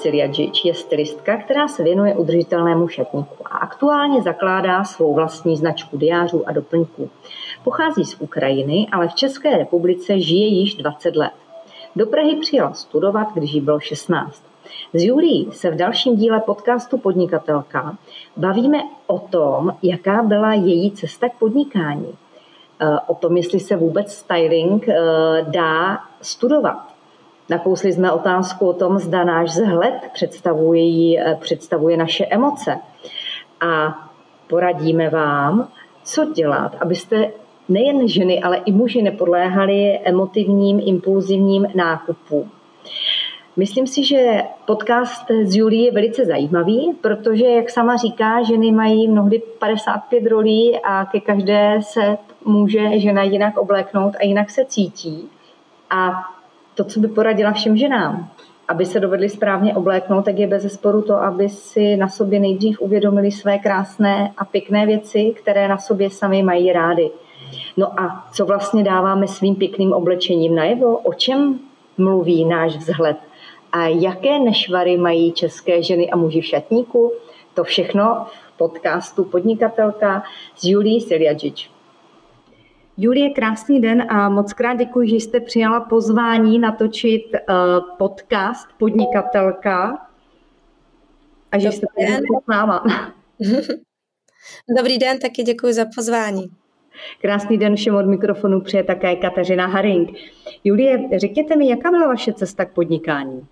Siljajic je stylistka, která se věnuje udržitelnému šatníku a aktuálně zakládá svou vlastní značku diářů a doplňků. Pochází z Ukrajiny, ale v České republice žije již 20 let. Do Prahy přijela studovat, když jí bylo 16. S Julí se v dalším díle podcastu Podnikatelka bavíme o tom, jaká byla její cesta k podnikání. Eh, o tom, jestli se vůbec styling eh, dá studovat. Nakousli jsme otázku o tom, zda náš vzhled představuje, eh, představuje naše emoce. A poradíme vám, co dělat, abyste nejen ženy, ale i muži nepodléhali emotivním, impulzivním nákupům. Myslím si, že podcast s Julí je velice zajímavý, protože, jak sama říká, ženy mají mnohdy 55 rolí a ke každé se může žena jinak obléknout a jinak se cítí. A to, co by poradila všem ženám, aby se dovedli správně obléknout, tak je bez zesporu to, aby si na sobě nejdřív uvědomili své krásné a pěkné věci, které na sobě sami mají rády. No a co vlastně dáváme svým pěkným oblečením najevo? O čem mluví náš vzhled? A jaké nešvary mají české ženy a muži v šatníku? To všechno v podcastu Podnikatelka s Julí Siljačič. Julie, krásný den a moc krát děkuji, že jste přijala pozvání natočit uh, podcast Podnikatelka a že jste tady s náma. Dobrý den, taky děkuji za pozvání. Krásný den všem od mikrofonu přeje také Kateřina Haring. Julie, řekněte mi, jaká byla vaše cesta k podnikání?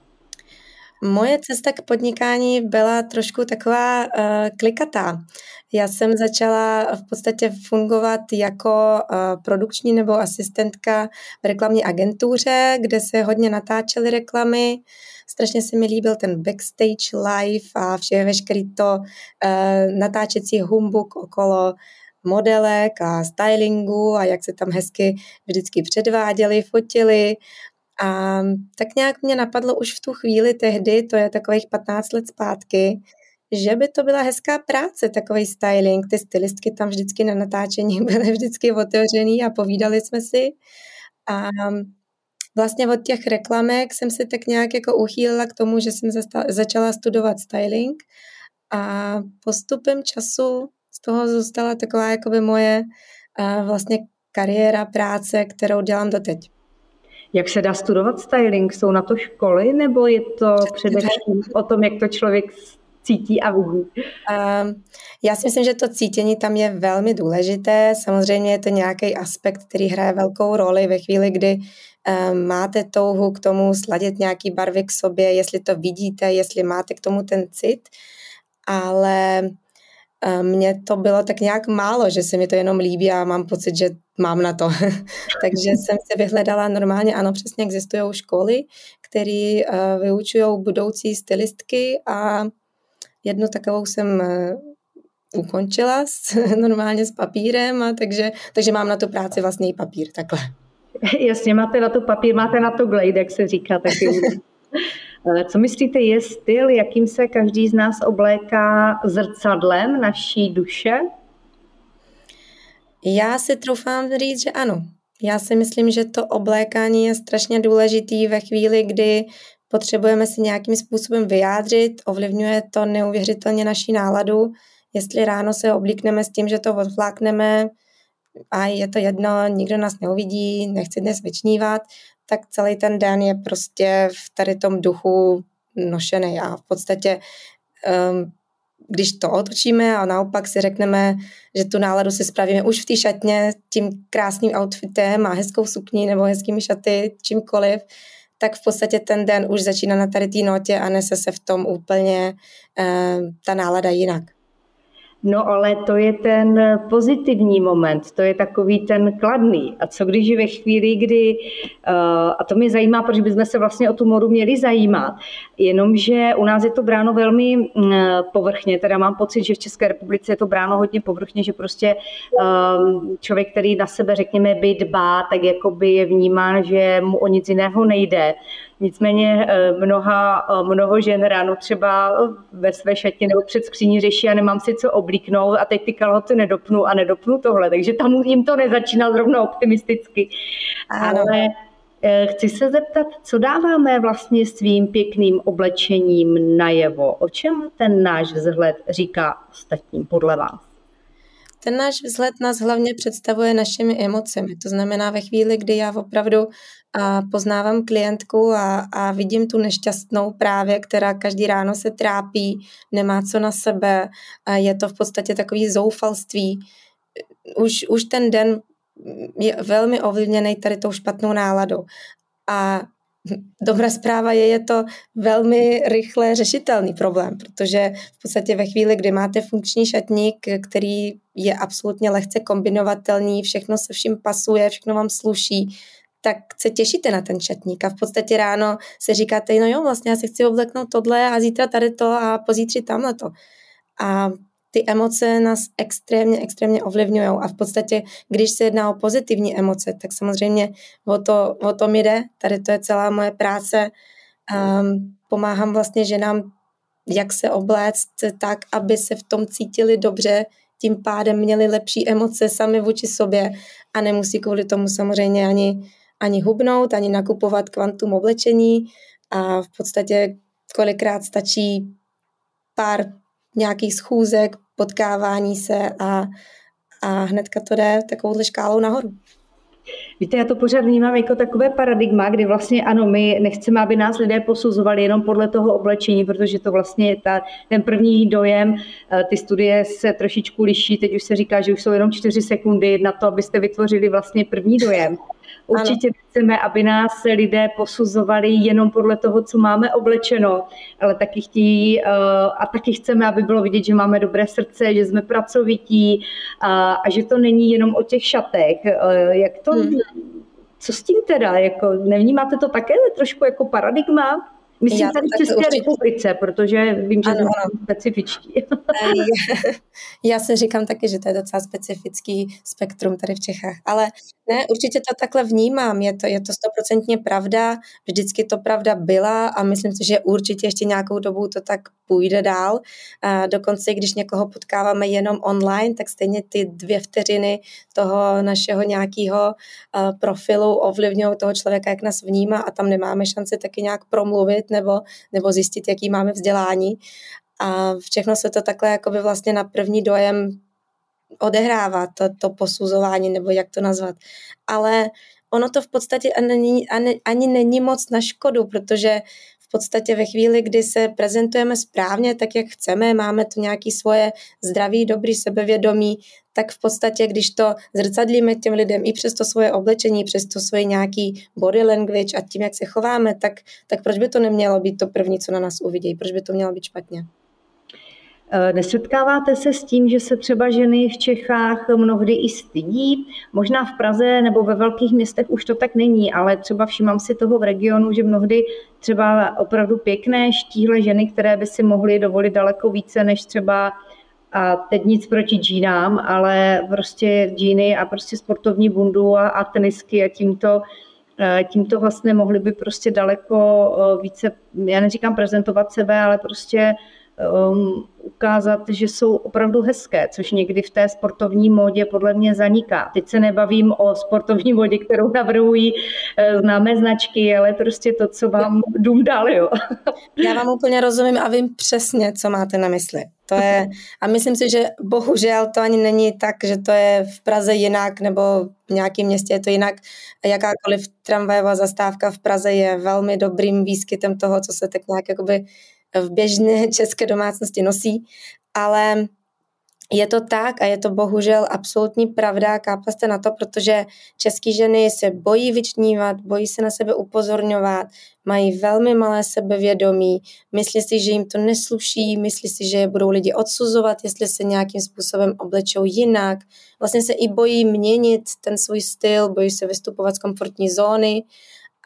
Moje cesta k podnikání byla trošku taková uh, klikatá. Já jsem začala v podstatě fungovat jako uh, produkční nebo asistentka v reklamní agentuře, kde se hodně natáčely reklamy. Strašně se mi líbil ten backstage live a vše, veškerý to uh, natáčecí humbuk okolo modelek a stylingu a jak se tam hezky vždycky předváděli, fotili a tak nějak mě napadlo už v tu chvíli tehdy, to je takových 15 let zpátky, že by to byla hezká práce, takový styling. Ty stylistky tam vždycky na natáčení byly vždycky otevřený a povídali jsme si. A vlastně od těch reklamek jsem se tak nějak jako uchýlila k tomu, že jsem začala studovat styling a postupem času z toho zůstala taková jakoby moje vlastně kariéra, práce, kterou dělám doteď. Jak se dá studovat styling? Jsou na to školy, nebo je to především o tom, jak to člověk cítí a umí? Um, já si myslím, že to cítění tam je velmi důležité. Samozřejmě je to nějaký aspekt, který hraje velkou roli ve chvíli, kdy um, máte touhu k tomu sladit nějaký barvy k sobě, jestli to vidíte, jestli máte k tomu ten cit, ale mně to bylo tak nějak málo, že se mi to jenom líbí a mám pocit, že mám na to. Takže jsem se vyhledala normálně, ano, přesně existují školy, které uh, vyučují budoucí stylistky a jednu takovou jsem uh, ukončila s, normálně s papírem, a takže, takže mám na tu práci vlastně i papír, takhle. Jasně, máte na to papír, máte na to glade, jak se říká taky. Co myslíte, je styl, jakým se každý z nás obléká zrcadlem naší duše? Já si troufám říct, že ano. Já si myslím, že to oblékání je strašně důležitý ve chvíli, kdy potřebujeme si nějakým způsobem vyjádřit, ovlivňuje to neuvěřitelně naší náladu. Jestli ráno se oblíkneme s tím, že to odflákneme a je to jedno, nikdo nás neuvidí, nechci dnes vyčnívat, tak celý ten den je prostě v tady tom duchu nošený a v podstatě um, když to otočíme a naopak si řekneme, že tu náladu si spravíme už v té šatně tím krásným outfitem a hezkou sukní nebo hezkými šaty, čímkoliv, tak v podstatě ten den už začíná na tady té notě a nese se v tom úplně uh, ta nálada jinak. No ale to je ten pozitivní moment, to je takový ten kladný. A co když ve chvíli, kdy, eh, a to mě zajímá, protože bychom se vlastně o tu modu měli zajímat, jenomže u nás je to bráno velmi mm, povrchně, teda mám pocit, že v České republice je to bráno hodně povrchně, že prostě eh, člověk, který na sebe, řekněme, by dbá, tak jako by je vnímán, že mu o nic jiného nejde. Nicméně eh, mnoha, eh, mnoho žen ráno třeba eh, ve své šatě nebo před skříní řeší a nemám si co oblíknout a teď ty kalhoty nedopnu a nedopnu tohle, takže tam jim to nezačíná zrovna optimisticky. Ano. Ale chci se zeptat, co dáváme vlastně svým pěkným oblečením najevo? O čem ten náš vzhled říká ostatním podle vás? Ten náš vzhled nás hlavně představuje našimi emocemi. To znamená ve chvíli, kdy já opravdu poznávám klientku a, a vidím tu nešťastnou právě, která každý ráno se trápí, nemá co na sebe, je to v podstatě takový zoufalství. Už, už ten den je velmi ovlivněný tady tou špatnou náladou. A dobrá zpráva je, je to velmi rychle řešitelný problém, protože v podstatě ve chvíli, kdy máte funkční šatník, který je absolutně lehce kombinovatelný, všechno se vším pasuje, všechno vám sluší, tak se těšíte na ten šatník a v podstatě ráno se říkáte, no jo, vlastně já si chci obleknout tohle a zítra tady to a pozítří tamhle to. A ty emoce nás extrémně, extrémně ovlivňují a v podstatě, když se jedná o pozitivní emoce, tak samozřejmě o, to, o tom jde. Tady to je celá moje práce. Um, pomáhám vlastně ženám, jak se obléct tak, aby se v tom cítili dobře, tím pádem měli lepší emoce sami vůči sobě a nemusí kvůli tomu samozřejmě ani, ani hubnout, ani nakupovat kvantum oblečení a v podstatě kolikrát stačí pár nějakých schůzek, potkávání se a, a hnedka to jde takovouhle škálou nahoru. Víte, já to pořád vnímám jako takové paradigma, kdy vlastně ano, my nechceme, aby nás lidé posuzovali jenom podle toho oblečení, protože to vlastně je ta, ten první dojem. Eh, ty studie se trošičku liší, teď už se říká, že už jsou jenom čtyři sekundy na to, abyste vytvořili vlastně první dojem. Určitě ano. chceme, aby nás lidé posuzovali jenom podle toho, co máme oblečeno, ale taky chtějí uh, a taky chceme, aby bylo vidět, že máme dobré srdce, že jsme pracovití a, a že to není jenom o těch šatech. Uh, jak to, hmm. co s tím teda? Jako, nevnímáte to také trošku jako paradigma? Myslím já tady v České určitě... republice, protože vím, že ano, ano. specifičtí. já se říkám taky, že to je docela specifický spektrum tady v Čechách. Ale ne, určitě to takhle vnímám. Je to, je to stoprocentně pravda. Vždycky to pravda byla a myslím si, že určitě ještě nějakou dobu to tak půjde dál. A dokonce, když někoho potkáváme jenom online, tak stejně ty dvě vteřiny toho našeho nějakého profilu ovlivňují toho člověka, jak nás vnímá a tam nemáme šanci taky nějak promluvit nebo, nebo zjistit, jaký máme vzdělání. A všechno se to takhle jakoby vlastně na první dojem odehrává, to, to posuzování, nebo jak to nazvat. Ale ono to v podstatě ani, ani, ani není moc na škodu, protože v podstatě ve chvíli, kdy se prezentujeme správně, tak jak chceme, máme tu nějaký svoje zdraví, dobrý sebevědomí, tak v podstatě, když to zrcadlíme těm lidem i přes to svoje oblečení, přes to svoje nějaký body language a tím, jak se chováme, tak, tak proč by to nemělo být to první, co na nás uvidí? Proč by to mělo být špatně? Eh, nesetkáváte se s tím, že se třeba ženy v Čechách mnohdy i stydí? Možná v Praze nebo ve velkých městech už to tak není, ale třeba všímám si toho v regionu, že mnohdy třeba opravdu pěkné, štíhle ženy, které by si mohly dovolit daleko více než třeba a teď nic proti džínám, ale prostě džíny a prostě sportovní bundu a, a tenisky a tímto eh, tímto vlastně mohli by prostě daleko eh, více, já neříkám prezentovat sebe, ale prostě um, ukázat, že jsou opravdu hezké, což někdy v té sportovní módě podle mě zaniká. Teď se nebavím o sportovní módě, kterou navrhují eh, známé značky, ale prostě to, co vám dům dal. Jo. Já vám úplně rozumím a vím přesně, co máte na mysli. To je, a myslím si, že bohužel to ani není tak, že to je v Praze jinak nebo v nějakém městě je to jinak. Jakákoliv tramvajová zastávka v Praze je velmi dobrým výskytem toho, co se tak nějak jakoby v běžné české domácnosti nosí, ale je to tak a je to bohužel absolutní pravda, kápla jste na to, protože české ženy se bojí vyčnívat, bojí se na sebe upozorňovat, mají velmi malé sebevědomí, myslí si, že jim to nesluší, myslí si, že je budou lidi odsuzovat, jestli se nějakým způsobem oblečou jinak. Vlastně se i bojí měnit ten svůj styl, bojí se vystupovat z komfortní zóny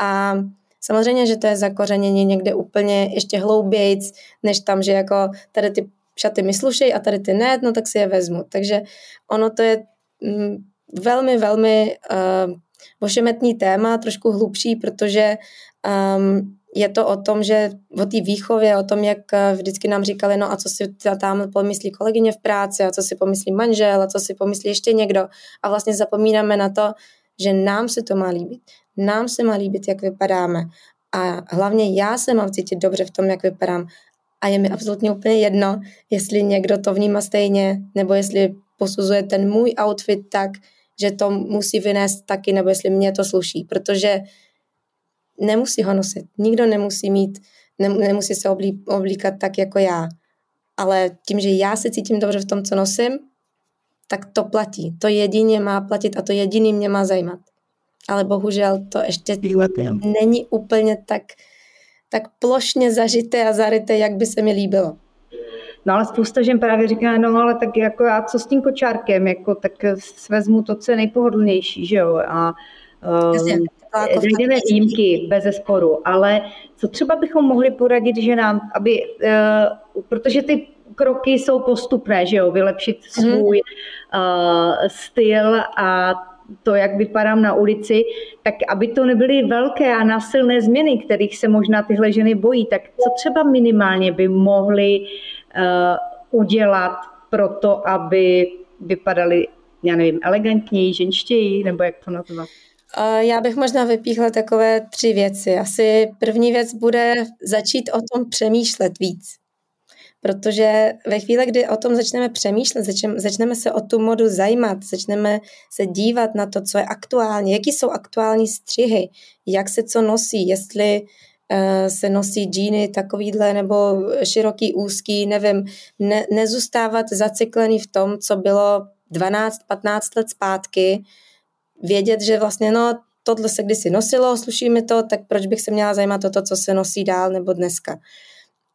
a Samozřejmě, že to je zakořenění někde úplně ještě hloubějc, než tam, že jako tady ty šaty mi slušej a tady ty ne, no tak si je vezmu. Takže ono to je mm, velmi, velmi uh, ošemetný téma, trošku hlubší, protože um, je to o tom, že o té výchově, o tom, jak eh, vždycky nám říkali, no a co si tam pomyslí kolegyně v práci, a co si pomyslí manžel, a co si pomyslí ještě někdo. A vlastně zapomínáme na to, že nám se to má líbit. Nám se má líbit, jak vypadáme. A hlavně já se mám cítit dobře v tom, jak vypadám. A je mi absolutně úplně jedno, jestli někdo to vnímá stejně, nebo jestli posuzuje ten můj outfit tak, že to musí vynést taky, nebo jestli mě to sluší, protože nemusí ho nosit. Nikdo nemusí mít, nemusí se oblí, oblíkat tak jako já. Ale tím, že já se cítím dobře v tom, co nosím, tak to platí. To jedině má platit a to jediný mě má zajímat. Ale bohužel to ještě není úplně tak, tak plošně zažité a zaryté, jak by se mi líbilo. No ale spousta žen právě říká, no ale tak jako já co s tím kočárkem, jako tak vezmu to, co je nejpohodlnější, že jo, a um, najdeme výjimky bez sporu, ale co třeba bychom mohli poradit ženám, aby, uh, protože ty kroky jsou postupné, že jo, vylepšit mhm. svůj uh, styl a to, jak vypadám na ulici, tak aby to nebyly velké a násilné změny, kterých se možná tyhle ženy bojí, tak co třeba minimálně by mohly uh, udělat pro to, aby vypadaly, já nevím, elegantněji, ženštěji, nebo jak to nazvat? Já bych možná vypíchla takové tři věci. Asi první věc bude začít o tom přemýšlet víc. Protože ve chvíli, kdy o tom začneme přemýšlet, začneme, se o tu modu zajímat, začneme se dívat na to, co je aktuální, jaký jsou aktuální střihy, jak se co nosí, jestli uh, se nosí džíny takovýhle nebo široký, úzký, nevím, ne, nezůstávat zaciklený v tom, co bylo 12-15 let zpátky, vědět, že vlastně no, tohle se kdysi nosilo, sluší mi to, tak proč bych se měla zajímat o to, co se nosí dál nebo dneska.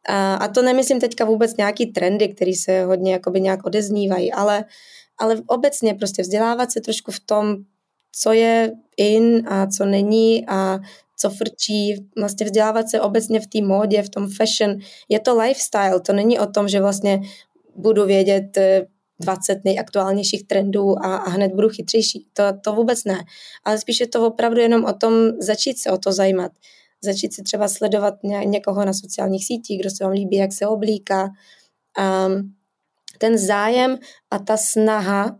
A, a to nemyslím teďka vůbec nějaký trendy, které se hodně jakoby nějak odeznívají, ale, ale obecně prostě vzdělávat se trošku v tom, co je in a co není a co frčí, vlastně vzdělávat se obecně v té módě, v tom fashion. Je to lifestyle, to není o tom, že vlastně budu vědět 20 nejaktuálnějších trendů a, a hned budu chytřejší. To, to vůbec ne. Ale spíš je to opravdu jenom o tom začít se o to zajímat. Začít si třeba sledovat ně, někoho na sociálních sítích, kdo se vám líbí, jak se oblíká. Um, ten zájem a ta snaha,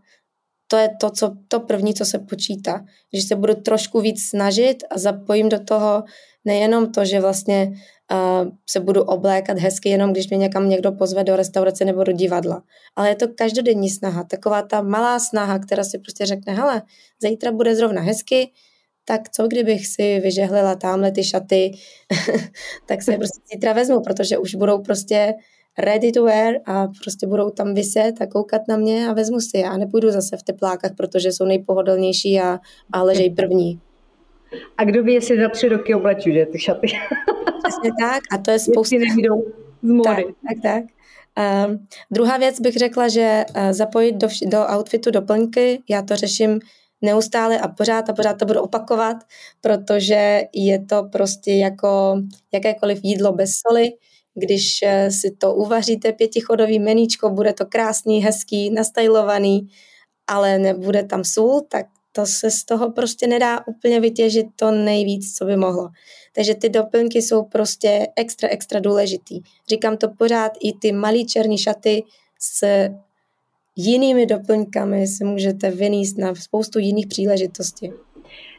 to je to, co, to první, co se počítá. Když se budu trošku víc snažit a zapojím do toho nejenom to, že vlastně uh, se budu oblékat hezky, jenom když mě někam někdo pozve do restaurace nebo do divadla. Ale je to každodenní snaha, taková ta malá snaha, která si prostě řekne, hele, zítra bude zrovna hezky, tak co kdybych si vyžehlila tamhle ty šaty, tak se je prostě zítra vezmu, protože už budou prostě ready to wear a prostě budou tam vyset a koukat na mě a vezmu si je a nepůjdu zase v teplákách, protože jsou nejpohodlnější a, a ležej první. A kdo ví, jestli za tři roky obleču, že ty šaty. Přesně tak. A to je spousta... nevídou z módy. Tak, tak, tak. Um, druhá věc bych řekla, že uh, zapojit do, do outfitu doplňky, já to řeším neustále a pořád a pořád to budu opakovat, protože je to prostě jako jakékoliv jídlo bez soli. Když uh, si to uvaříte pětichodový meníčko, bude to krásný, hezký, nastajlovaný, ale nebude tam sůl, tak to se z toho prostě nedá úplně vytěžit to nejvíc, co by mohlo. Takže ty doplňky jsou prostě extra, extra důležitý. Říkám to pořád, i ty malý černý šaty s jinými doplňkami se můžete vyníst na spoustu jiných příležitostí.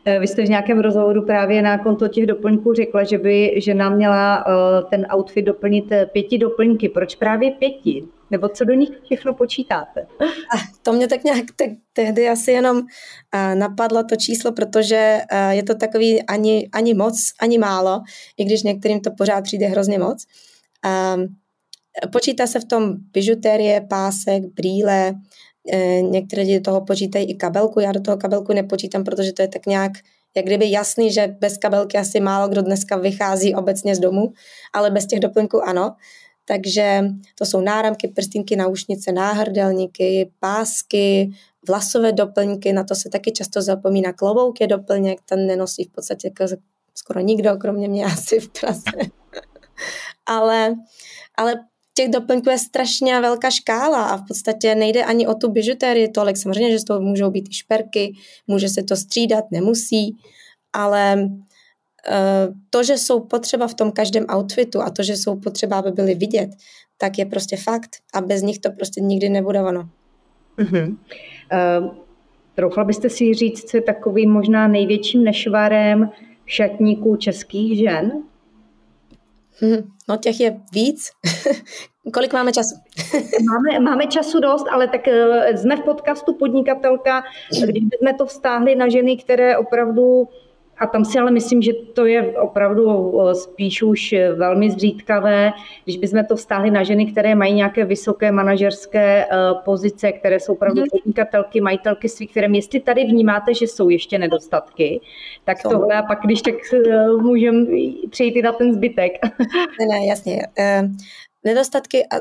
Eh, vy jste v nějakém rozhovoru právě na konto těch doplňků řekla, že by žena měla eh, ten outfit doplnit eh, pěti doplňky. Proč právě pěti? Nebo co do nich všechno počítáte? To mě tak nějak te- tehdy asi jenom napadlo to číslo, protože je to takový ani, ani moc, ani málo, i když některým to pořád přijde hrozně moc. Počítá se v tom bižuterie, pásek, brýle, Eh, některé lidi do toho počítají i kabelku, já do toho kabelku nepočítám, protože to je tak nějak jak kdyby jasný, že bez kabelky asi málo kdo dneska vychází obecně z domu, ale bez těch doplňků ano. Takže to jsou náramky, prstinky, naušnice, náhrdelníky, pásky, vlasové doplňky, na to se taky často zapomíná. Klobouk je doplněk, ten nenosí v podstatě skoro nikdo, kromě mě asi v Praze. ale, ale těch doplňků je strašně velká škála a v podstatě nejde ani o tu bižutérii tolik. Samozřejmě, že to můžou být i šperky, může se to střídat, nemusí, ale eh, to, že jsou potřeba v tom každém outfitu a to, že jsou potřeba, aby byly vidět, tak je prostě fakt a bez nich to prostě nikdy nebude ono. Uh-huh. Uh, Troufla byste si říct, co je takovým možná největším nešvarem šatníků českých žen? Hmm, no těch je víc. Kolik máme času? máme, máme času dost, ale tak uh, jsme v podcastu Podnikatelka, když jsme to vztáhli na ženy, které opravdu a tam si ale myslím, že to je opravdu spíš už velmi zřídkavé, když bychom to vztáhli na ženy, které mají nějaké vysoké manažerské e, pozice, které jsou opravdu mhm. podnikatelky, majitelky svých firm. Jestli tady vnímáte, že jsou ještě nedostatky, tak jsou. tohle a pak když tak můžeme přejít i na ten zbytek. Ne, ne, jasně. Nedostatky a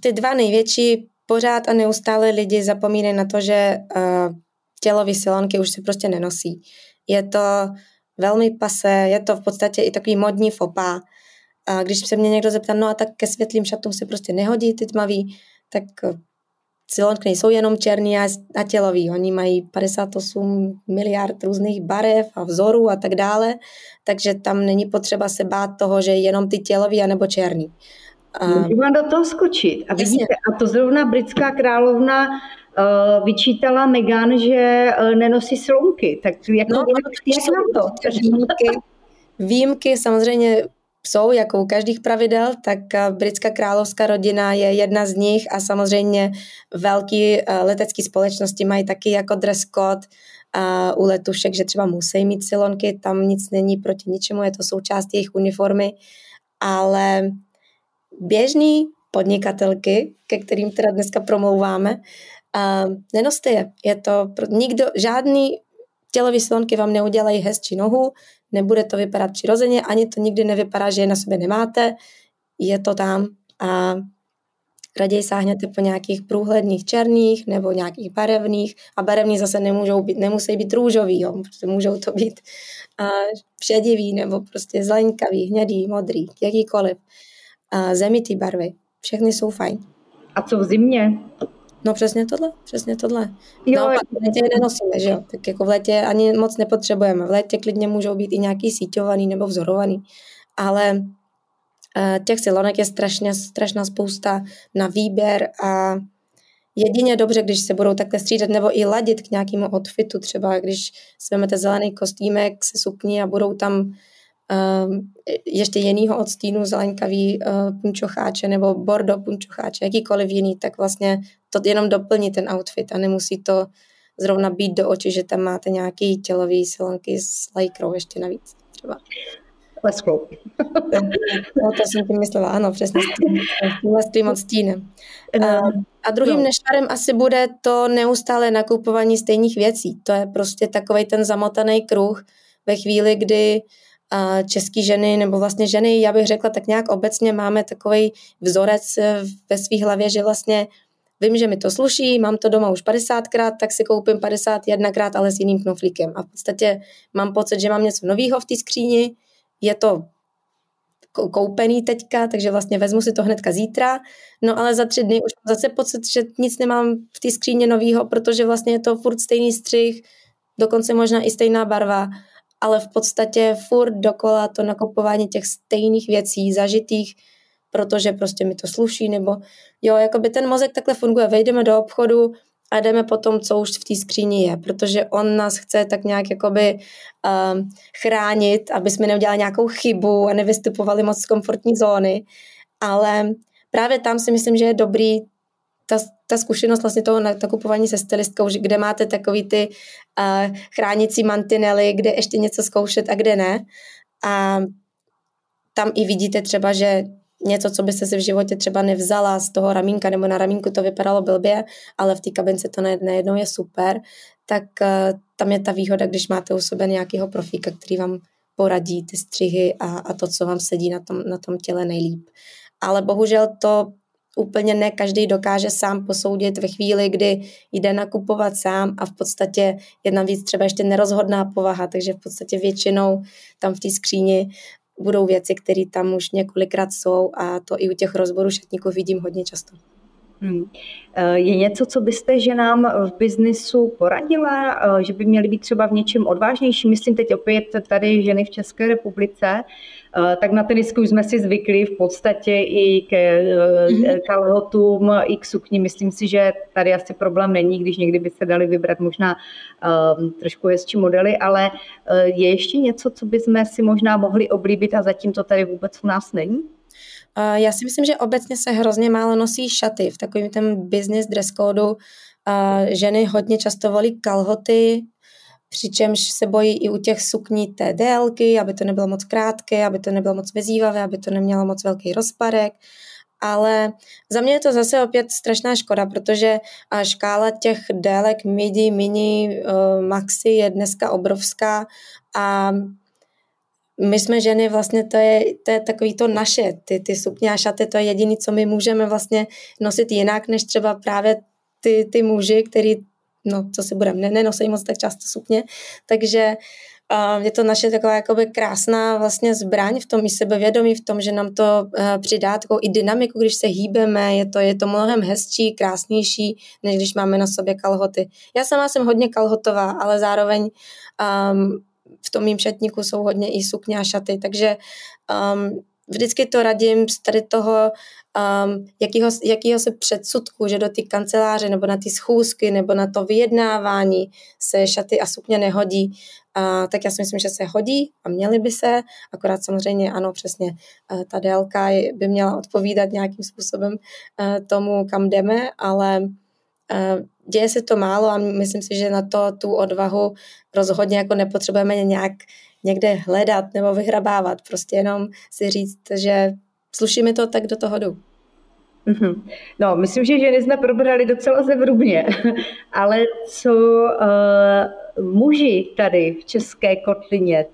ty dva největší pořád a neustále lidi zapomínají na to, že tělové silonky už se prostě nenosí. Je to velmi pase, je to v podstatě i takový modní fopa. A když se mě někdo zeptá, no a tak ke světlým šatům se prostě nehodí ty tmavý, tak silonky nejsou jenom černý a, a tělový. Oni mají 58 miliard různých barev a vzorů a tak dále, takže tam není potřeba se bát toho, že jenom ty tělový anebo černý. Můžu vám do toho skočit. A vidíte, a to zrovna britská královna vyčítala Megan, že uh, nenosí slunky. Tak jako, no, jak, jak na to? Výjimky, výjimky samozřejmě jsou jako u každých pravidel, tak eh, britská královská rodina je jedna z nich a samozřejmě velký letecké společnosti mají taky jako dress code u letušek, že třeba musí mít silonky, tam nic není proti ničemu, je to součást jejich uniformy, ale běžný podnikatelky, ke kterým teda dneska promlouváme, a nenoste je. Je to, nikdo, žádný tělový silonky vám neudělají hezčí nohu, nebude to vypadat přirozeně, ani to nikdy nevypadá, že je na sobě nemáte, je to tam a raději sáhněte po nějakých průhledných černých nebo nějakých barevných a barevní zase nemůžou být, nemusí být růžový, jo, prostě můžou to být a, šedivý nebo prostě zeleňkavý, hnědý, modrý, jakýkoliv. A zemitý barvy, všechny jsou fajn. A co v zimě? No přesně tohle, přesně tohle. Jo, no, pak v létě je nenosíme, že jo? Tak jako v létě ani moc nepotřebujeme. V létě klidně můžou být i nějaký síťovaný nebo vzorovaný. Ale uh, těch silonek je strašně, strašná spousta na výběr a jedině dobře, když se budou takhle střídat nebo i ladit k nějakému outfitu, třeba když si vezmete zelený kostýmek se sukní a budou tam ještě jinýho odstínu zeleňkavý uh, punčocháče nebo bordo punčocháče, jakýkoliv jiný, tak vlastně to jenom doplní ten outfit a nemusí to zrovna být do očí, že tam máte nějaký tělový silonky s lajkrou ještě navíc třeba. Lesklou. no, to jsem tím myslela, ano, přesně s tím, s tím odstínem. A, a druhým no. nešvarem asi bude to neustále nakupování stejných věcí. To je prostě takový ten zamotaný kruh ve chvíli, kdy české ženy, nebo vlastně ženy, já bych řekla tak nějak obecně, máme takový vzorec eh, ve své hlavě, že vlastně vím, že mi to sluší, mám to doma už 50krát, tak si koupím 51krát, ale s jiným knoflíkem. A v podstatě mám pocit, že mám něco nového v té skříni, je to koupený teďka, takže vlastně vezmu si to hnedka zítra, no ale za tři dny už mám zase pocit, že nic nemám v té skříně nového, protože vlastně je to furt stejný střih, dokonce možná i stejná barva ale v podstatě furt dokola to nakupování těch stejných věcí, zažitých, protože prostě mi to sluší, nebo jo, jako by ten mozek takhle funguje, vejdeme do obchodu a jdeme potom, co už v té skříni je, protože on nás chce tak nějak jakoby um, chránit, aby jsme neudělali nějakou chybu a nevystupovali moc z komfortní zóny, ale právě tam si myslím, že je dobrý ta, ta zkušenost vlastně toho nakupování se stylistkou, kde máte takový ty uh, chránící mantinely, kde ještě něco zkoušet a kde ne. A tam i vidíte třeba, že něco, co byste si v životě třeba nevzala z toho ramínka, nebo na ramínku to vypadalo blbě, ale v té kabince to najednou je super, tak uh, tam je ta výhoda, když máte u sebe nějakého profíka, který vám poradí ty střihy a, a to, co vám sedí na tom, na tom těle nejlíp. Ale bohužel to úplně ne každý dokáže sám posoudit ve chvíli, kdy jde nakupovat sám a v podstatě je navíc třeba ještě nerozhodná povaha, takže v podstatě většinou tam v té skříni budou věci, které tam už několikrát jsou a to i u těch rozborů šatníků vidím hodně často. Hmm. Eh, je něco, co byste ženám v biznisu poradila, eh, že by měly být třeba v něčem odvážnější? Myslím teď opět tady ženy v České republice, tak na tenisku už jsme si zvykli v podstatě i ke mhm. kalhotům, i k sukni. Myslím si, že tady asi problém není, když někdy by se dali vybrat možná trošku hezčí modely, ale je ještě něco, co bychom si možná mohli oblíbit a zatím to tady vůbec u nás není? Já si myslím, že obecně se hrozně málo nosí šaty. V takovém ten business dress code ženy hodně často volí kalhoty, přičemž se bojí i u těch sukní té délky, aby to nebylo moc krátké, aby to nebylo moc vezívavé, aby to nemělo moc velký rozparek. Ale za mě je to zase opět strašná škoda, protože škála těch délek midi, mini, uh, maxi je dneska obrovská a my jsme ženy, vlastně to je, to je takový to naše, ty, ty sukně a šaty, to je jediné, co my můžeme vlastně nosit jinak, než třeba právě ty, ty muži, který, no co si budeme, ne, nenosí moc tak často sukně, takže je to naše taková jakoby krásná vlastně zbraň v tom i sebevědomí, v tom, že nám to uh, přidá takovou i dynamiku, když se hýbeme, je to, je to mnohem hezčí, krásnější, než když máme na sobě kalhoty. Já sama jsem hodně kalhotová, ale zároveň um, v tom mým šatníku jsou hodně i sukně a šaty, takže um, vždycky to radím z tady toho, um, jakýho, jakýho se předsudku, že do ty kanceláře nebo na ty schůzky nebo na to vyjednávání se šaty a sukně nehodí, uh, tak já si myslím, že se hodí a měly by se, akorát samozřejmě ano, přesně uh, ta délka by měla odpovídat nějakým způsobem uh, tomu, kam jdeme, ale děje se to málo a myslím si, že na to tu odvahu rozhodně jako nepotřebujeme nějak někde hledat nebo vyhrabávat. Prostě jenom si říct, že sluší mi to, tak do toho jdu. Mm-hmm. No, myslím, že ženy jsme probrali docela zevrubně, ale co uh, muži tady v České kotlině,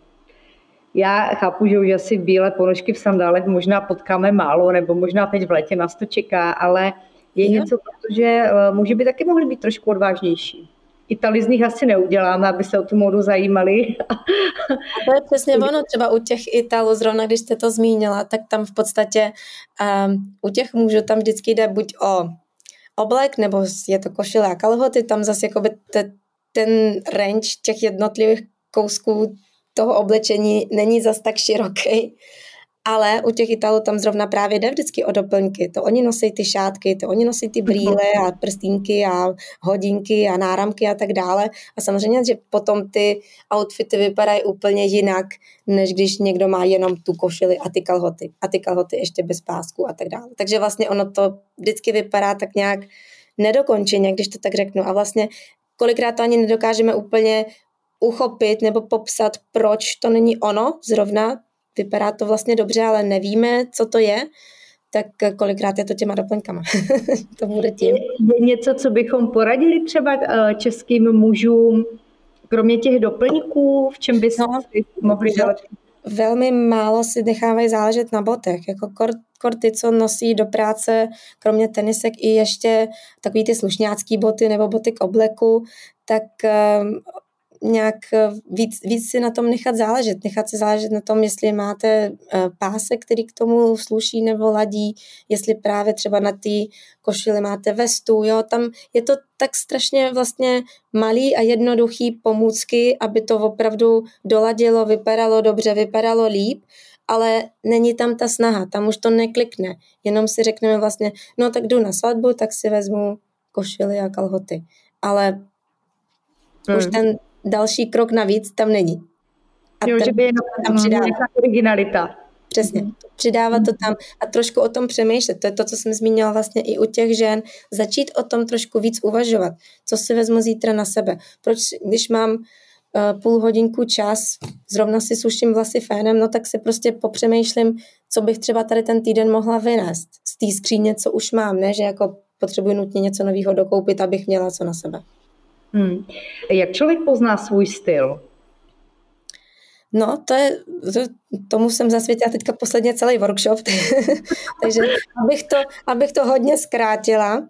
já chápu, že už asi bílé ponožky v sandálech možná potkáme málo, nebo možná teď v létě nás to čeká, ale je jo. něco, protože uh, muži by taky mohli být trošku odvážnější. Itali z nich asi neuděláme, aby se o tu modu zajímali. A to je přesně ono, třeba u těch Italů, zrovna když jste to zmínila, tak tam v podstatě um, u těch mužů tam vždycky jde buď o oblek, nebo je to košile a kalhoty, tam zase jakoby te, ten range těch jednotlivých kousků toho oblečení není zas tak široký ale u těch Italů tam zrovna právě jde vždycky o doplňky. To oni nosí ty šátky, to oni nosí ty brýle a prstínky a hodinky a náramky a tak dále. A samozřejmě, že potom ty outfity vypadají úplně jinak, než když někdo má jenom tu košili a ty kalhoty. A ty kalhoty ještě bez pásku a tak dále. Takže vlastně ono to vždycky vypadá tak nějak nedokončeně, když to tak řeknu. A vlastně kolikrát to ani nedokážeme úplně uchopit nebo popsat, proč to není ono zrovna, vypadá to vlastně dobře, ale nevíme, co to je, tak kolikrát je to těma doplňkama. to bude tím. Je něco, co bychom poradili třeba eh, českým mužům, kromě těch doplňků, v čem by no, si mohli dělat? Velmi málo si nechávají záležet na botech. Jako kor, kor ty, co nosí do práce, kromě tenisek i ještě takový ty slušňácký boty nebo boty k obleku, tak um, nějak eh, víc, víc si na tom nechat záležet. Nechat si záležet na tom, jestli máte eh, pásek, který k tomu sluší nebo ladí, jestli právě třeba na té košili máte vestu, jo, tam je to tak strašně vlastně malý a jednoduchý pomůcky, aby to opravdu doladilo, vypadalo dobře, vypadalo líp, ale není tam ta snaha, tam už to neklikne, jenom si řekneme vlastně, no tak jdu na svatbu, tak si vezmu košily a kalhoty, ale hmm. už ten další krok navíc tam není. A jo, že by jenom tam přidává. originalita. Přesně. Přidávat to tam a trošku o tom přemýšlet. To je to, co jsem zmínila vlastně i u těch žen. Začít o tom trošku víc uvažovat. Co si vezmu zítra na sebe. Proč, když mám uh, půl hodinku čas, zrovna si suším vlasy fénem, no tak si prostě popřemýšlím, co bych třeba tady ten týden mohla vynést z té skříně, co už mám, ne, že jako potřebuji nutně něco nového dokoupit, abych měla co na sebe. Hmm. Jak člověk pozná svůj styl? No, to je, to, tomu jsem zasvětila teďka posledně celý workshop, takže abych to, abych to hodně zkrátila,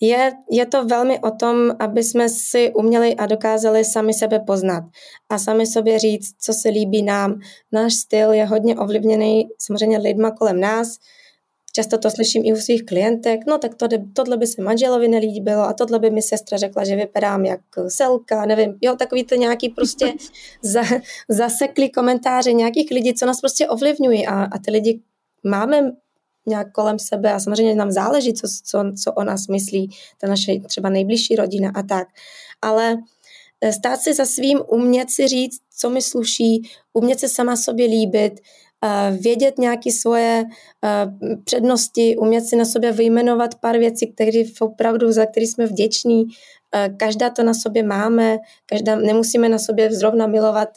je, je to velmi o tom, aby jsme si uměli a dokázali sami sebe poznat a sami sobě říct, co se líbí nám. Náš styl je hodně ovlivněný samozřejmě lidma kolem nás, často to slyším i u svých klientek, no tak to, tohle by se manželovi nelíbilo a tohle by mi sestra řekla, že vypadám jak selka, nevím, jo, takový to nějaký prostě za, zaseklý komentáře nějakých lidí, co nás prostě ovlivňují. A, a ty lidi máme nějak kolem sebe a samozřejmě nám záleží, co, co, co o nás myslí ta naše třeba nejbližší rodina a tak. Ale eh, stát si za svým, umět si říct, co mi sluší, umět se sama sobě líbit, eh, vědět nějaké svoje eh, přednosti, umět si na sobě vyjmenovat pár věcí, které opravdu, za které jsme vděční, každá to na sobě máme, každá, nemusíme na sobě zrovna milovat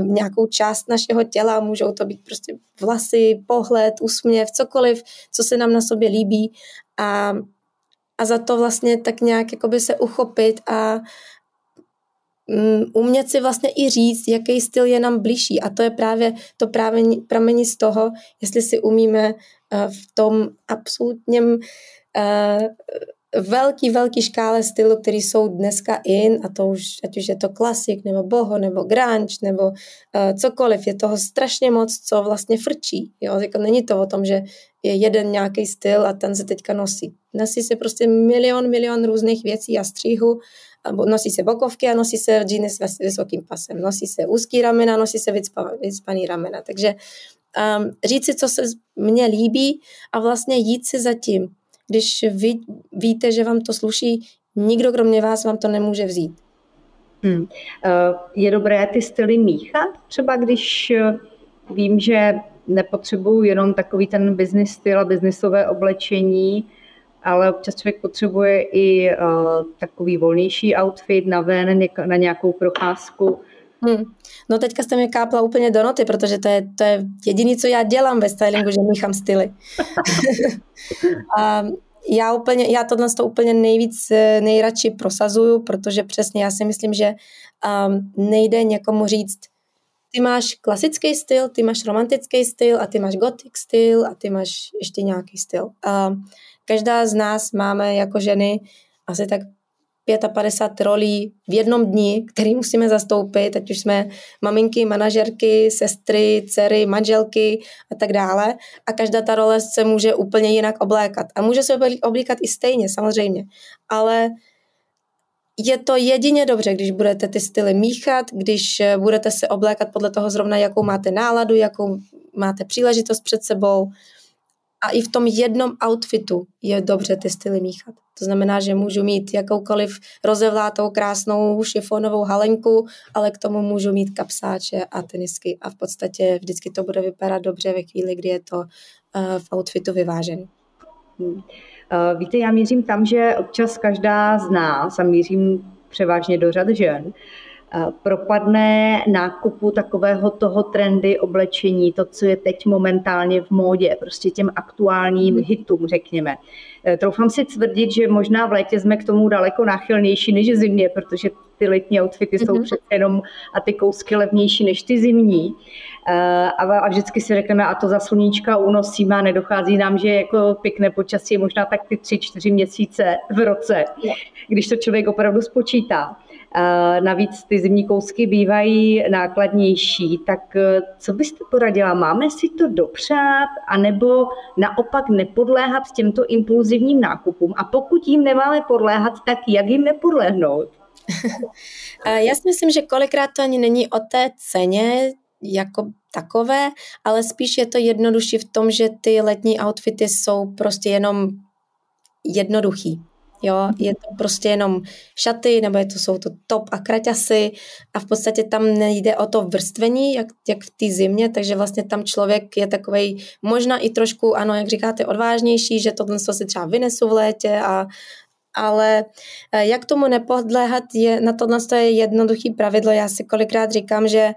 nějakou část našeho těla, můžou to být prostě vlasy, pohled, úsměv, cokoliv, co se nám na sobě líbí. A, a za to vlastně tak nějak jakoby se uchopit a umět si vlastně i říct, jaký styl je nám blížší. A to je právě, to právě pramení z toho, jestli si umíme uh, v tom absolutním uh, velký, velký škále stylu, který jsou dneska in a to už, ať už je to klasik, nebo boho, nebo grunge, nebo uh, cokoliv, je toho strašně moc, co vlastně frčí, jo, jako není to o tom, že je jeden nějaký styl a ten se teďka nosí. Nosí se prostě milion, milion různých věcí a stříhu, nosí se bokovky a nosí se džíny s vysokým pasem, nosí se úzký ramena, nosí se vycpaný ramena, takže um, říct si, co se mně líbí a vlastně jít si za tím, když vy víte, že vám to sluší, nikdo kromě vás vám to nemůže vzít. Hmm. Eh, je dobré ty styly míchat? Třeba když eh, vím, že nepotřebuju jenom takový ten business styl a biznisové oblečení, ale občas člověk potřebuje i uh, takový volnější outfit na ven, na nějakou procházku. Hmm. No teďka jste mi kápla úplně do noty, protože to je, to je jediné, co já dělám ve stylingu, že míchám styly. a já, úplně, já tohle to úplně nejvíc, eh, nejradši prosazuju, protože přesně já si myslím, že um, nejde někomu říct, ty máš klasický styl, ty máš romantický styl a ty máš gothic styl a ty máš ještě nějaký styl. Každá z nás máme jako ženy asi tak 55 rolí v jednom dni, který musíme zastoupit, ať už jsme maminky, manažerky, sestry, dcery, manželky a tak dále. A každá ta role se může úplně jinak oblékat. A může se oblíkat i stejně, samozřejmě. Ale je to jedině dobře, když budete ty styly míchat, když budete se oblékat podle toho zrovna, jakou máte náladu, jakou máte příležitost před sebou, a i v tom jednom outfitu je dobře ty styly míchat. To znamená, že můžu mít jakoukoliv rozevlátou krásnou šifonovou halenku, ale k tomu můžu mít kapsáče a tenisky a v podstatě vždycky to bude vypadat dobře ve chvíli, kdy je to uh, v outfitu vyvážený. Hmm. Uh, víte, já mířím tam, že občas každá z nás, a mířím převážně do řad žen, propadne nákupu takového toho trendy oblečení, to, co je teď momentálně v módě, prostě těm aktuálním mhm. hitům, řekněme. E, troufám si tvrdit, že možná v létě jsme k tomu daleko náchylnější než zimě, protože ty letní outfity mm-hmm. jsou mhm. přece jenom a ty kousky levnější než ty zimní. E, a, vždycky si řekneme, a to za sluníčka unosíme a nedochází nám, že jako pěkné počasí je možná tak ty tři, čtyři měsíce v roce, když to člověk opravdu spočítá. Navíc ty zimní kousky bývají nákladnější, tak e, co byste poradila? Máme si to dopřát, anebo naopak nepodléhat těmto impulzivním nákupům? A pokud jim nemáme podléhat, tak jak jim nepodlehnout? Já si myslím, že kolikrát to ani není o té ceně jako takové, ale spíš je to jednodušší v tom, že ty letní outfity jsou prostě jenom jednoduchý. Jo, je to prostě jenom šaty, nebo je to, jsou to top a kraťasy a v podstatě tam nejde o to vrstvení, jak, jak v té zimě, takže vlastně tam člověk je takový možná i trošku, ano, jak říkáte, odvážnější, že tohle si třeba vynesu v létě a ale eh, jak tomu nepodléhat, je, na tohle je jednoduchý pravidlo. Já si kolikrát říkám, že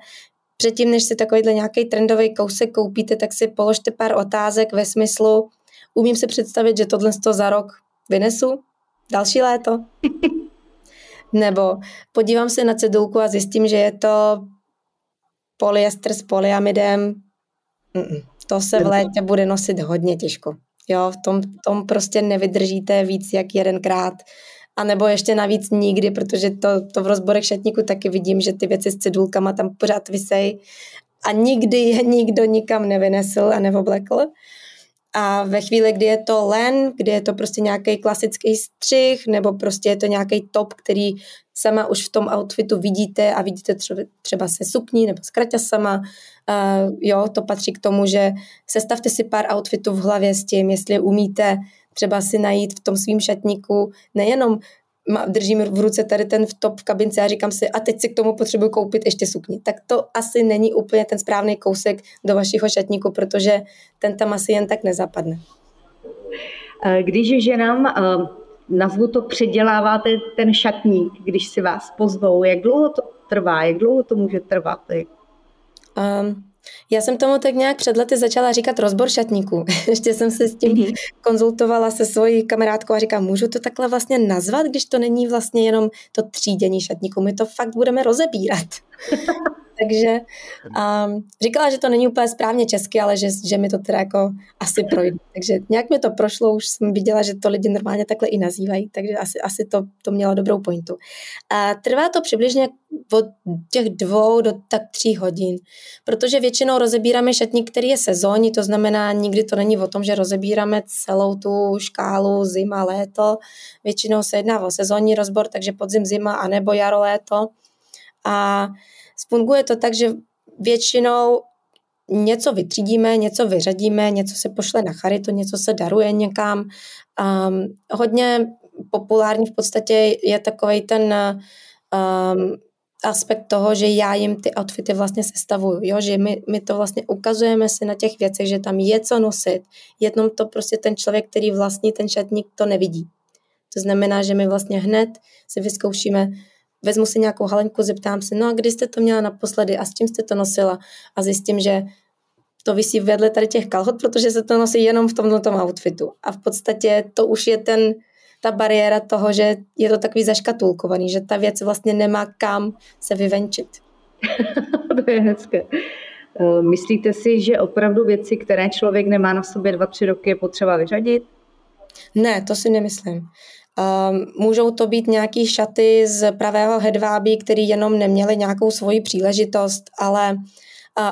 předtím, než si takovýhle nějaký trendový kousek koupíte, tak si položte pár otázek ve smyslu, umím si představit, že tohle za rok vynesu, další léto. Nebo podívám se na cedulku a zjistím, že je to polyester s polyamidem. Mm-mm. To se v létě bude nosit hodně těžko. Jo, v tom, tom prostě nevydržíte víc jak jedenkrát. A nebo ještě navíc nikdy, protože to, to v rozborech šatníku taky vidím, že ty věci s cedulkama tam pořád vysej a nikdy je nikdo nikam nevynesl a neoblekl. A ve chvíli, kdy je to len, kdy je to prostě nějaký klasický střih, nebo prostě je to nějaký top, který sama už v tom outfitu vidíte a vidíte třeba, se sukní nebo s kraťasama, uh, jo, to patří k tomu, že sestavte si pár outfitů v hlavě s tím, jestli umíte třeba si najít v tom svým šatníku nejenom držím v ruce tady ten top v kabince a říkám si, a teď si k tomu potřebuji koupit ještě sukni. Tak to asi není úplně ten správný kousek do vašeho šatníku, protože ten tam asi jen tak nezapadne. Když ženám, nazvu to, předěláváte ten šatník, když si vás pozvou, jak dlouho to trvá, jak dlouho to může trvat? Um, já jsem tomu tak nějak před lety začala říkat rozbor šatníků. Ještě jsem se s tím mm-hmm. konzultovala se svojí kamarádkou a říkám, můžu to takhle vlastně nazvat, když to není vlastně jenom to třídění šatníků, my to fakt budeme rozebírat. Takže um, říkala, že to není úplně správně česky, ale že, že mi to teda jako asi projde. Takže nějak mi to prošlo, už jsem viděla, že to lidi normálně takhle i nazývají, takže asi, asi to, to mělo dobrou pointu. A trvá to přibližně od těch dvou do tak tří hodin, protože většinou rozebíráme šatník, který je sezónní, to znamená, nikdy to není o tom, že rozebíráme celou tu škálu zima, léto. Většinou se jedná o sezónní rozbor, takže podzim, zima, anebo jaro, léto. A Funguje to tak, že většinou něco vytřídíme, něco vyřadíme, něco se pošle na charitu, něco se daruje někam. Um, hodně populární v podstatě je takový ten um, aspekt toho, že já jim ty outfity vlastně sestavuju, jo? že my, my to vlastně ukazujeme si na těch věcech, že tam je co nosit, jednom to prostě ten člověk, který vlastní ten šatník, to nevidí. To znamená, že my vlastně hned si vyzkoušíme vezmu si nějakou halenku, zeptám se, no a kdy jste to měla naposledy a s čím jste to nosila a zjistím, že to vysí vedle tady těch kalhot, protože se to nosí jenom v tomhle outfitu. A v podstatě to už je ten, ta bariéra toho, že je to takový zaškatulkovaný, že ta věc vlastně nemá kam se vyvenčit. to je hezké. Eh, myslíte si, že opravdu věci, které člověk nemá na sobě dva, tři roky, je potřeba vyřadit? Ne, to si nemyslím. Um, můžou to být nějaký šaty z pravého hedvábí, který jenom neměli nějakou svoji příležitost, ale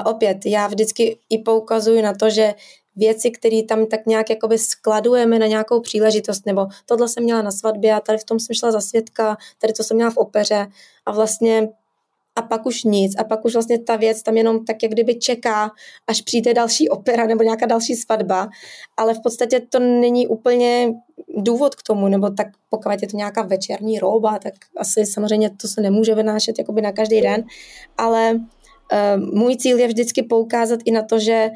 opět, já vždycky i poukazuji na to, že věci, které tam tak nějak jakoby skladujeme na nějakou příležitost, nebo tohle jsem měla na svatbě a tady v tom jsem šla za svědka, tady to jsem měla v opeře a vlastně a pak už nic. A pak už vlastně ta věc tam jenom tak jak kdyby čeká, až přijde další opera nebo nějaká další svatba, ale v podstatě to není úplně důvod k tomu, nebo tak pokud je to nějaká večerní roba, tak asi samozřejmě to se nemůže vynášet jakoby na každý den, ale uh, můj cíl je vždycky poukázat i na to, že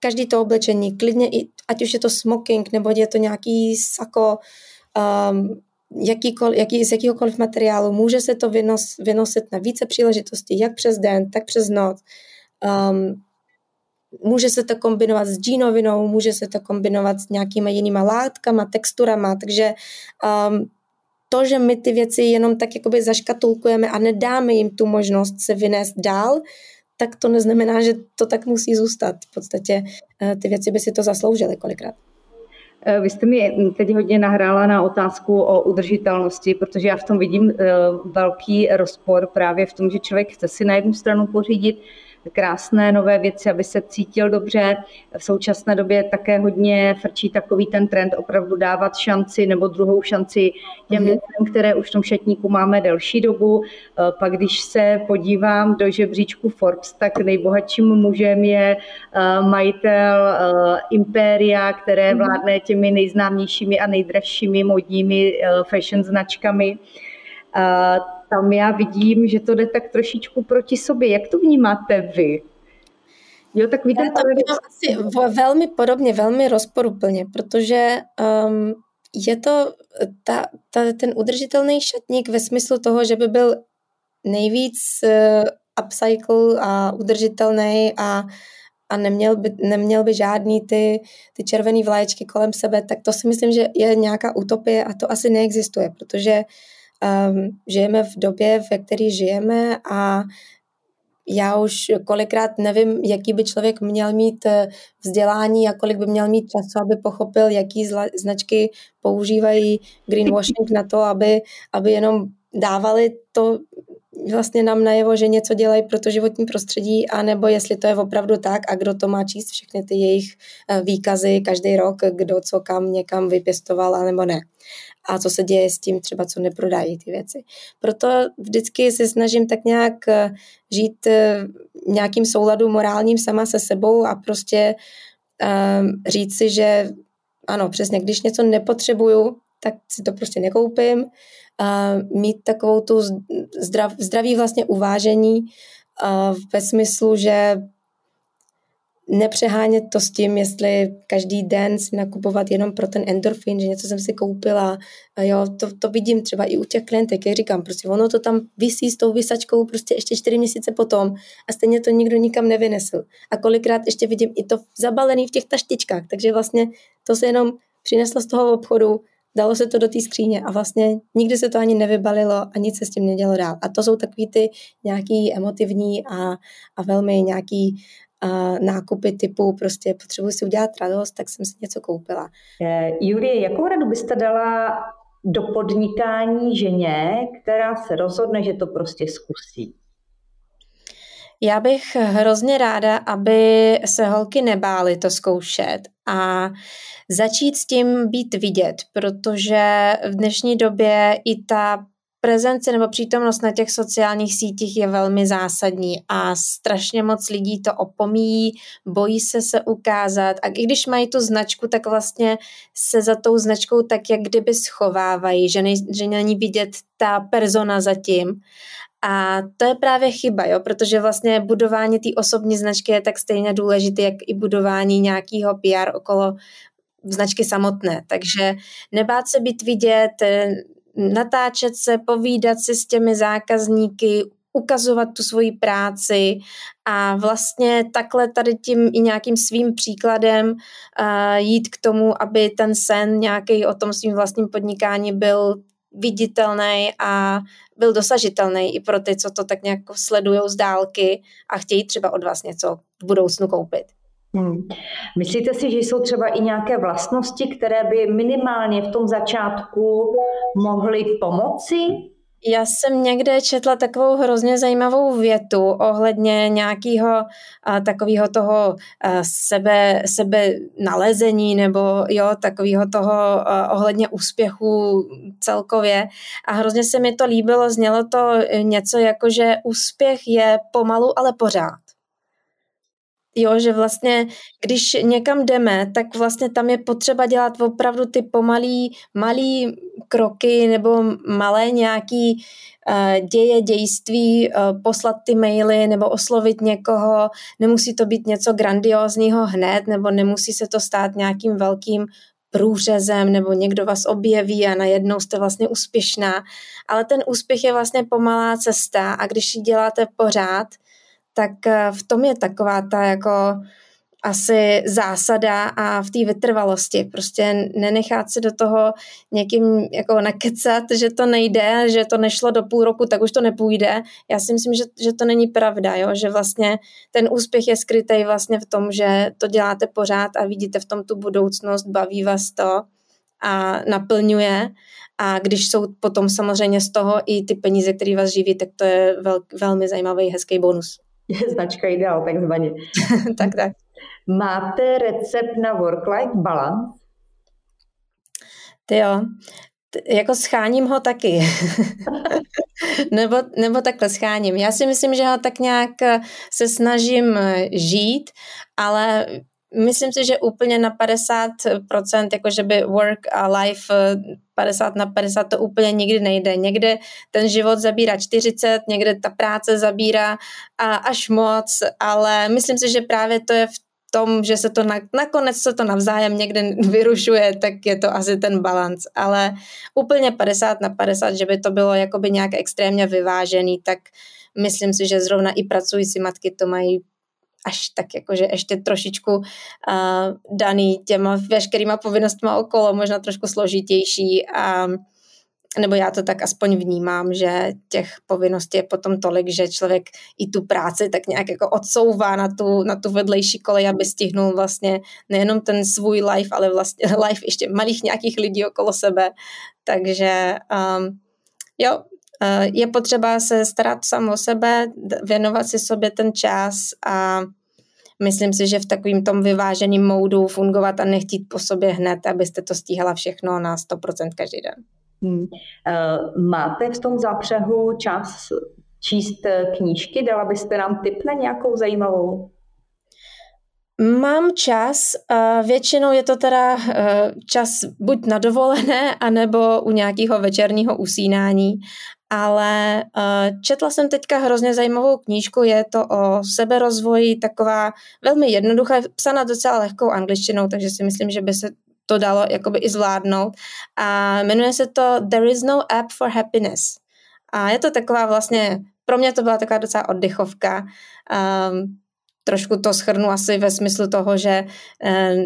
každý to oblečení, klidně i, ať už je to smoking, nebo je to nějaký sako, um, jakýkoliv, jaký, z jakýhokoliv materiálu, může se to vynos, vynosit na více příležitostí, jak přes den, tak přes noc. Um, může se to kombinovat s džínovinou, může se to kombinovat s nějakýma jinýma látkama, texturama, takže um, to, že my ty věci jenom tak jakoby zaškatulkujeme a nedáme jim tu možnost se vynést dál, tak to neznamená, že to tak musí zůstat. V podstatě uh, ty věci by si to zasloužily kolikrát. Eh, vy jste mi teď hodně nahrála na otázku o udržitelnosti, protože já v tom vidím eh, velký rozpor právě v tom, že člověk chce si na jednu stranu pořídit krásné nové věci, aby se cítil dobře. V současné době také hodně frčí takový ten trend opravdu dávat šanci nebo druhou šanci těm mm-hmm. věcem, které už v tom šatníku máme delší dobu. Eh, pak když se podívám do žebříčku Forbes, tak nejbohatším mužem je eh, majitel eh, Imperia, které mhm. vládne těmi nejznámějšími a nejdražšími modními fashion značkami tam já vidím, že to jde tak trošičku proti sobě. Jak to vnímáte vy? Jo, tak víte, já to vnímám asi velmi podobně, velmi rozporuplně, protože um, je to ta, ta, ten udržitelný šatník ve smyslu toho, že by byl nejvíc uh, upcycle a udržitelný a, a neměl, by, neměl by žádný ty, ty červené vlaječky kolem sebe, tak to si myslím, že je nějaká utopie a to asi neexistuje, protože um, žijeme v době, ve které žijeme a já už kolikrát nevím, jaký by člověk měl mít eh, vzdělání a kolik by měl mít času, aby pochopil, jaký značky používají greenwashing na to, aby, aby jenom dávali to vlastně nám najevo, že něco dělají pro to životní prostředí, anebo jestli to je opravdu tak a kdo to má číst všechny ty jejich eh, výkazy každý rok, kdo co kam někam vypěstoval, anebo ne. A co se děje s tím třeba, co neprodají ty věci. Proto vždycky se snažím tak nějak eh, žít eh, nějakým souladu morálním sama se sebou a prostě um, říct si, že ano, přesně, když něco nepotřebuju, tak si to prostě nekoupím. A mít takovou tu zdrav, zdravý vlastně uvážení a ve smyslu, že nepřehánět to s tím, jestli každý den si nakupovat jenom pro ten endorfin, že něco jsem si koupila. Jo, to, to vidím třeba i u těch klientek, jak říkám, prostě ono to tam visí s tou vysačkou prostě ještě čtyři měsíce potom a stejně to nikdo nikam nevynesl. A kolikrát ještě vidím i to zabalený v těch taštičkách, takže vlastně to se jenom přineslo z toho obchodu, dalo se to do té skříně a vlastně nikdy se to ani nevybalilo a nic se s tím nedělo dál. A to jsou takový ty nějaký emotivní a, a velmi nějaký nákupy typu prostě potřebuji si udělat radost, tak jsem si něco koupila. Eh, Julie, jakou radu byste dala do podnikání ženě, která se rozhodne, že to prostě zkusí? Já bych hrozně ráda, aby se holky nebály to zkoušet a začít s tím být vidět, protože v dnešní době i ta prezence nebo přítomnost na těch sociálních sítích je velmi zásadní a strašně moc lidí to opomíjí, bojí se se ukázat a i když mají tu značku, tak vlastně se za tou značkou tak jak kdyby schovávají, že, nej, že není vidět ta persona zatím. A to je právě chyba, jo, protože vlastně budování té osobní značky je tak stejně důležité, jak i budování nějakého PR okolo značky samotné. Takže nebát se být vidět, natáčet se, povídat si s těmi zákazníky, ukazovat tu svoji práci a vlastně takhle tady tím i nějakým svým příkladem uh, jít k tomu, aby ten sen nějaký o tom svým vlastním podnikání byl viditelný a byl dosažitelný i pro ty, co to tak nějak sledují z dálky a chtějí třeba od vás něco v budoucnu koupit. Hmm. Myslíte si, že jsou třeba i nějaké vlastnosti, které by minimálně v tom začátku mohly pomoci? Já jsem někde četla takovou hrozně zajímavou větu ohledně nějakého takového toho a, sebe, sebe nalezení nebo jo, takového toho a, ohledně úspěchu celkově. A hrozně se mi to líbilo, znělo to něco jako, že úspěch je pomalu, ale pořád. Jo, že vlastně, když někam jdeme, tak vlastně tam je potřeba dělat opravdu ty pomalý, malý kroky nebo malé nějaký uh, děje, dějství, uh, poslat ty maily nebo oslovit někoho. Nemusí to být něco grandiózního hned, nebo nemusí se to stát nějakým velkým průřezem, nebo někdo vás objeví a najednou jste vlastně úspěšná. Ale ten úspěch je vlastně pomalá cesta a když ji děláte pořád, tak eh, v tom je taková ta jako asi zásada a v té vytrvalosti. Prostě nenechat se do toho někým jako nakecat, že to nejde, že to nešlo do půl roku, tak už to nepůjde. Já si myslím, že, že to není pravda, jo? že vlastně ten úspěch je skrytý vlastně v tom, že to děláte pořád a vidíte v tom tu budoucnost, baví vás to a naplňuje. A když jsou potom samozřejmě z toho i ty peníze, které vás živí, tak to je vel, velmi zajímavý, hezký bonus. Je značka ideál, takzvaně. tak, tak. Máte recept na work-life balance? Ty jo, jako scháním ho taky. nebo, nebo takhle scháním. Já si myslím, že ho tak nějak eh, se snažím eh, žít, ale myslím si, že úplně na 50%, jakože by work a life 50 eh, na 50 to úplně nikdy nejde. Někde ten život zabírá 40, někde ta práce zabírá a až moc, ale myslím si, že právě to je v tom, že se to na, nakonec se to navzájem někde vyrušuje, tak je to asi ten balans, ale úplně 50 na 50, že by to bylo jakoby nějak extrémně vyvážený, tak myslím si, že zrovna i pracující matky to mají až tak jakože ještě trošičku uh, daný těma veškerýma povinnostma okolo, možná trošku složitější a nebo já to tak aspoň vnímám, že těch povinností je potom tolik, že člověk i tu práci tak nějak jako odsouvá na tu, na tu vedlejší kolej, aby stihnul vlastně nejenom ten svůj life, ale vlastně life ještě malých nějakých lidí okolo sebe. Takže um, jo, je potřeba se starat sám o sebe, věnovat si sobě ten čas a myslím si, že v takovým tom vyváženým módu fungovat a nechtít po sobě hned, abyste to stíhala všechno na 100% každý den. Hmm. Uh, máte v tom zápřehu čas číst eh, knížky? Dala byste nám tip na nějakou zajímavou? Mám čas, většinou je to teda eh, čas buď na dovolené, anebo u nějakého večerního usínání, ale eh, četla jsem teďka hrozně zajímavou knížku, je to o seberozvoji, taková velmi jednoduchá, psaná docela lehkou angličtinou, takže si myslím, že by se to dalo jakoby i zvládnout. A jmenuje se to There is no app for happiness. A je to taková vlastně, pro mě to byla taková docela oddychovka. Um, trošku to schrnu asi ve smyslu toho, že eh,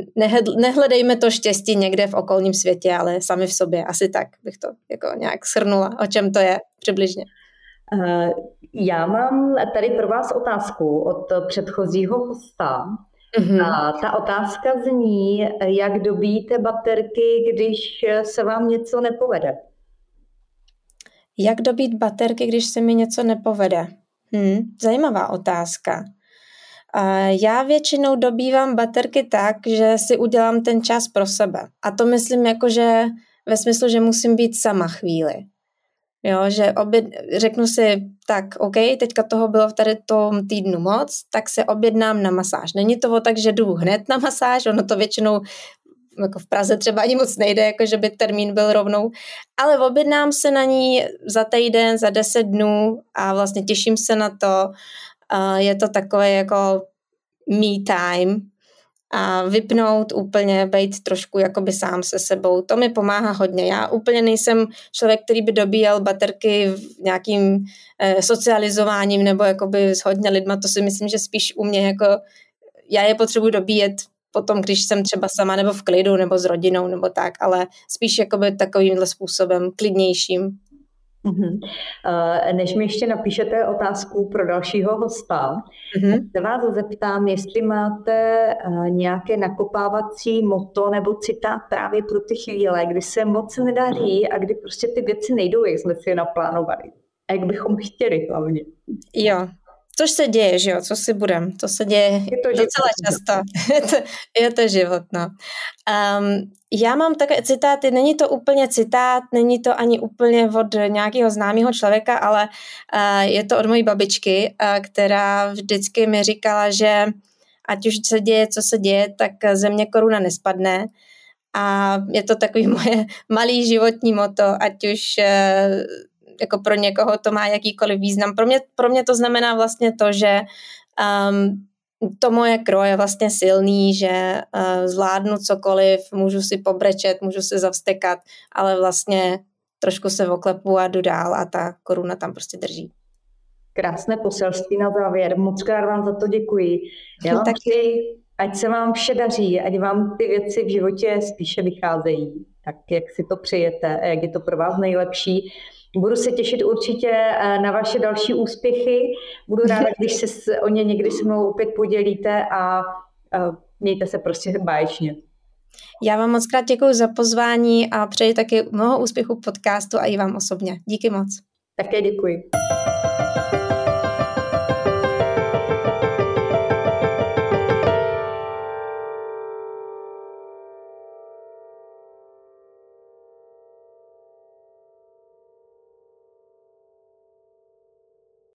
nehledejme to štěstí někde v okolním světě, ale sami v sobě. Asi tak bych to jako nějak schrnula, o čem to je přibližně. Eh, já mám tady pro vás otázku od předchozího hosta. Mm-hmm. A ta otázka zní, jak dobíte baterky, když se vám něco nepovede? Jak dobít baterky, když se mi něco nepovede? Hmm, zajímavá otázka. Já většinou dobývám baterky tak, že si udělám ten čas pro sebe. A to myslím jako, že ve smyslu, že musím být sama chvíli. Jo, že oběd, řeknu si, tak OK, teďka toho bylo v tady tom týdnu moc, tak se objednám na masáž. Není to tak, že jdu hned na masáž, ono to většinou jako v Praze třeba ani moc nejde, jako že by termín byl rovnou, ale objednám se na ní za týden, za deset dnů a vlastně těším se na to je to takové jako me time a vypnout úplně, být trošku jakoby sám se sebou. To mi pomáhá hodně. Já úplně nejsem člověk, který by dobíjel baterky v nějakým eh, socializováním nebo jakoby s hodně lidma. To si myslím, že spíš u mě jako já je potřebuji dobíjet potom, když jsem třeba sama nebo v klidu nebo s rodinou nebo tak, ale spíš jakoby takovýmhle způsobem klidnějším. Mm-hmm. Než mi ještě napíšete otázku pro dalšího hosta, mm-hmm. se vás zeptám, jestli máte eh, nějaké nakopávací moto nebo citát právě pro ty chvíle, kdy se moc nedaří a kdy prostě ty věci nejdou, jak jsme si je naplánovali. A jak bychom chtěli hlavně. Jo, Což se děje, že jo, co si budem, to se děje je to docela život. často, je, to, je to život, no. Um, já mám takové citáty, není to úplně citát, není to ani úplně od nějakého známého člověka, ale uh, je to od mojí babičky, uh, která vždycky mi říkala, že ať už se děje, co se děje, tak země koruna nespadne. A je to takový moje malý životní moto, ať už uh, jako pro někoho to má jakýkoliv význam. Pro mě, pro mě to znamená vlastně to, že um, to moje kro je vlastně silný, že uh, zvládnu cokoliv, můžu si pobrečet, můžu se zavstekat, ale vlastně trošku se oklepu a jdu dál a ta koruna tam prostě drží. Krásné poselství na závěr. Moc krát vám za to děkuji. Já vám přeji, ať se vám vše daří, ať vám ty věci v životě spíše vycházejí, tak jak si to přejete, jak je to pro vás nejlepší. Budu se těšit určitě eh, na vaše další úspěchy. Budu ráda, když se o ně někdy s mnou opět podělíte a eh, mějte se prostě báječně. Já vám moc krát děkuji za pozvání a přeji taky mnoho úspěchů podcastu a i vám osobně. Díky moc. Také děkuji.